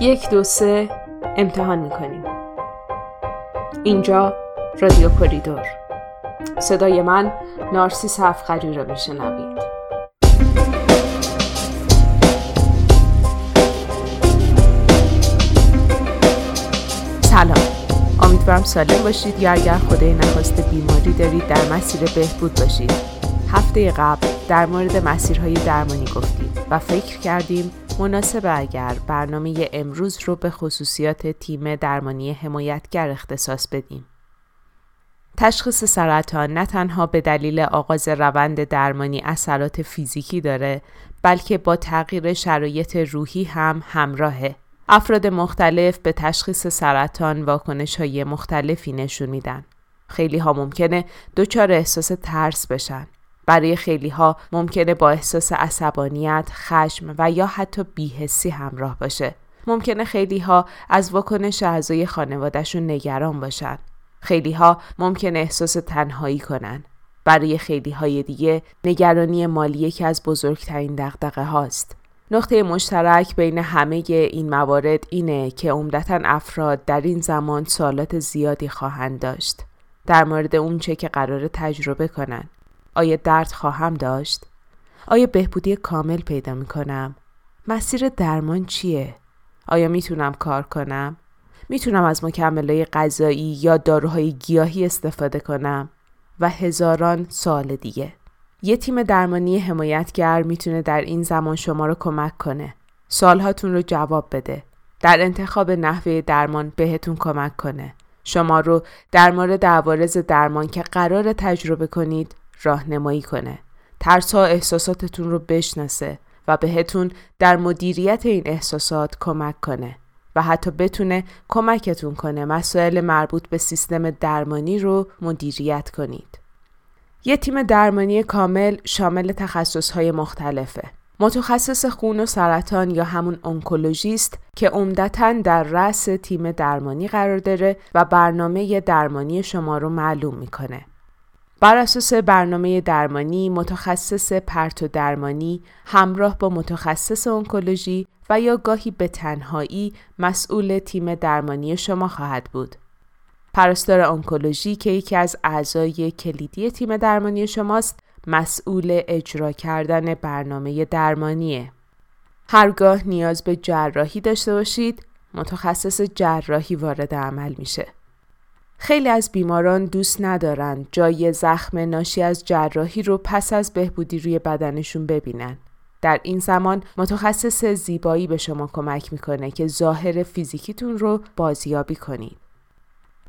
یک دو سه امتحان می‌کنیم. اینجا رادیو کوریدور. صدای من نارسی سفخری را میشنوید. سلام. امیدوارم سالم باشید یا اگر خدای نخواسته بیماری دارید در مسیر بهبود باشید. هفته قبل در مورد مسیرهای درمانی گفتیم و فکر کردیم مناسب اگر برنامه امروز رو به خصوصیات تیم درمانی حمایتگر اختصاص بدیم. تشخیص سرطان نه تنها به دلیل آغاز روند درمانی اثرات فیزیکی داره بلکه با تغییر شرایط روحی هم همراهه. افراد مختلف به تشخیص سرطان واکنش های مختلفی نشون میدن. خیلی ها ممکنه دچار احساس ترس بشن. برای خیلی ها ممکنه با احساس عصبانیت، خشم و یا حتی بیهسی همراه باشه. ممکنه خیلی ها از واکنش اعضای خانوادهشون نگران باشن. خیلی ها ممکنه احساس تنهایی کنن. برای خیلی های دیگه نگرانی مالی یکی از بزرگترین دقدقه هاست. نقطه مشترک بین همه این موارد اینه که عمدتا افراد در این زمان سوالات زیادی خواهند داشت. در مورد اونچه که قرار تجربه کنن. آیا درد خواهم داشت؟ آیا بهبودی کامل پیدا می کنم؟ مسیر درمان چیه؟ آیا می‌تونم کار کنم؟ می‌تونم از مکملهای غذایی یا داروهای گیاهی استفاده کنم؟ و هزاران سوال دیگه. یه تیم درمانی حمایتگر می‌تونه در این زمان شما رو کمک کنه. سوالهاتون رو جواب بده. در انتخاب نحوه درمان بهتون کمک کنه. شما رو در مورد عوارض درمان که قرار تجربه کنید راهنمایی کنه. ترس ها احساساتتون رو بشناسه و بهتون در مدیریت این احساسات کمک کنه و حتی بتونه کمکتون کنه مسائل مربوط به سیستم درمانی رو مدیریت کنید. یه تیم درمانی کامل شامل های مختلفه. متخصص خون و سرطان یا همون انکولوژیست که عمدتا در رأس تیم درمانی قرار داره و برنامه درمانی شما رو معلوم می‌کنه. بر اساس برنامه درمانی متخصص پرت و درمانی همراه با متخصص انکولوژی و یا گاهی به تنهایی مسئول تیم درمانی شما خواهد بود. پرستار انکولوژی که یکی از اعضای کلیدی تیم درمانی شماست مسئول اجرا کردن برنامه درمانیه. هرگاه نیاز به جراحی داشته باشید متخصص جراحی وارد عمل میشه. خیلی از بیماران دوست ندارن جای زخم ناشی از جراحی رو پس از بهبودی روی بدنشون ببینن. در این زمان متخصص زیبایی به شما کمک می‌کنه که ظاهر فیزیکیتون رو بازیابی کنید.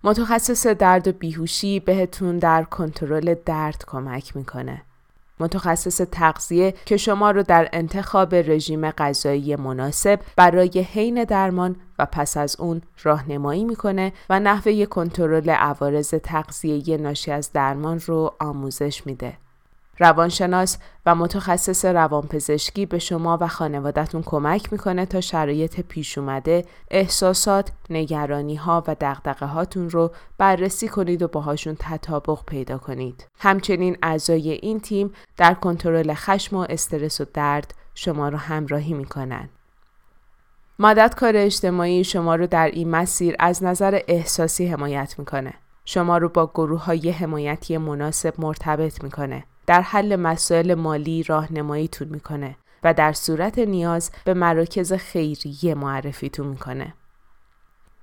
متخصص درد و بیهوشی بهتون در کنترل درد کمک می‌کنه. متخصص تغذیه که شما رو در انتخاب رژیم غذایی مناسب برای حین درمان و پس از اون راهنمایی می‌کنه و نحوه کنترل عوارض تغذیه ناشی از درمان رو آموزش میده. روانشناس و متخصص روانپزشکی به شما و خانوادتون کمک می‌کنه تا شرایط پیش اومده، احساسات، نگرانی ها و دقدقه هاتون رو بررسی کنید و باهاشون تطابق پیدا کنید. همچنین اعضای این تیم در کنترل خشم و استرس و درد شما رو همراهی می‌کنن. مددکار اجتماعی شما رو در این مسیر از نظر احساسی حمایت می‌کنه. شما رو با گروه های حمایتی مناسب مرتبط می‌کنه. در حل مسائل مالی راهنماییتون می‌کنه و در صورت نیاز به مراکز خیریه معرفیتون می‌کنه.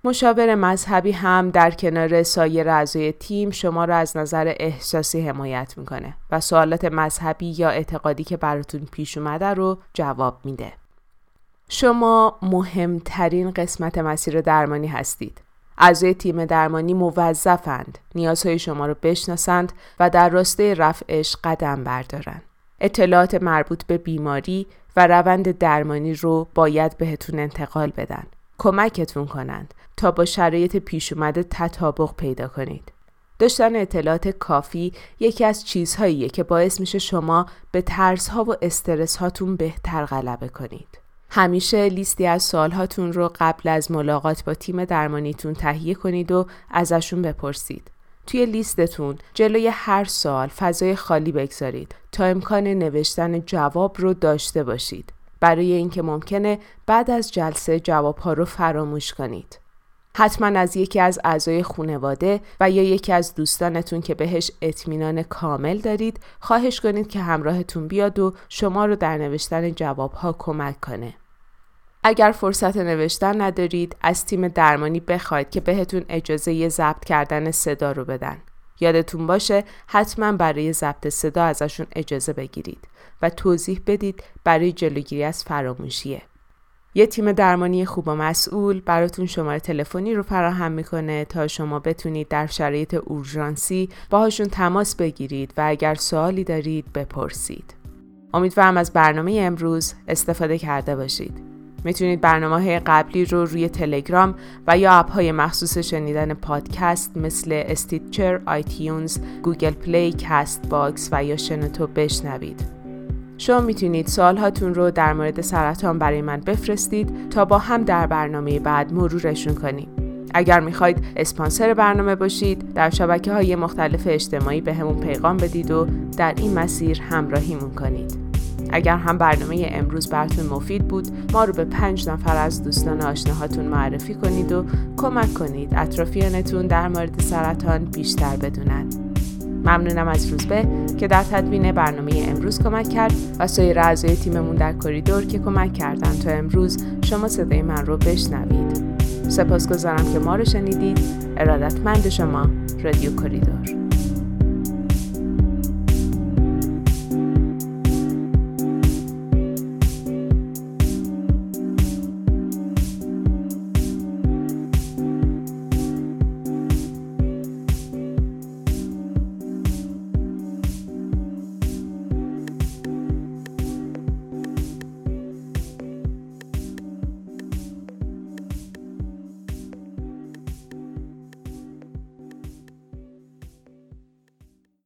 مشاور مذهبی هم در کنار سایر اعضای تیم شما را از نظر احساسی حمایت می‌کنه و سوالات مذهبی یا اعتقادی که براتون پیش اومده رو جواب میده. شما مهمترین قسمت مسیر درمانی هستید. اعضای تیم درمانی موظفند نیازهای شما را بشناسند و در راسته رفعش قدم بردارند. اطلاعات مربوط به بیماری و روند درمانی رو باید بهتون انتقال بدن. کمکتون کنند تا با شرایط پیش اومده تطابق پیدا کنید. داشتن اطلاعات کافی یکی از چیزهاییه که باعث میشه شما به ترس ها و استرس هاتون بهتر غلبه کنید. همیشه لیستی از سوالهاتون رو قبل از ملاقات با تیم درمانیتون تهیه کنید و ازشون بپرسید. توی لیستتون جلوی هر سوال فضای خالی بگذارید تا امکان نوشتن جواب رو داشته باشید. برای اینکه ممکنه بعد از جلسه جوابها رو فراموش کنید. حتما از یکی از اعضای خانواده و یا یکی از دوستانتون که بهش اطمینان کامل دارید خواهش کنید که همراهتون بیاد و شما رو در نوشتن جوابها کمک کنه. اگر فرصت نوشتن ندارید از تیم درمانی بخواید که بهتون اجازه یه ضبط کردن صدا رو بدن. یادتون باشه حتما برای ضبط صدا ازشون اجازه بگیرید و توضیح بدید برای جلوگیری از فراموشیه. یه تیم درمانی خوب و مسئول براتون شماره تلفنی رو فراهم می‌کنه تا شما بتونید در شرایط اورژانسی باهاشون تماس بگیرید و اگر سوالی دارید بپرسید. امیدوارم از برنامه امروز استفاده کرده باشید. می‌تونید برنامه های قبلی رو روی تلگرام و یا اپ های مخصوص شنیدن پادکست مثل استیچر، آیتیونز، گوگل پلی، کست باکس و یا شنوتو بشنوید. شما می‌تونید سوال هاتون رو در مورد سرطان برای من بفرستید تا با هم در برنامه بعد مرورشون کنیم. اگر می‌خواید اسپانسر برنامه باشید در شبکه های مختلف اجتماعی بهمون پیغام بدید و در این مسیر همراهیمون کنید. اگر هم برنامه امروز براتون مفید بود ما رو به پنج نفر از دوستان آشناهاتون معرفی کنید و کمک کنید اطرافیانتون در مورد سرطان بیشتر بدونند ممنونم از روزبه که در تدوین برنامه امروز کمک کرد و سایر اعضای تیممون در کریدور که کمک کردن تا امروز شما صدای من رو بشنوید. سپاسگزارم که ما رو شنیدید. ارادتمند شما رادیو کریدور.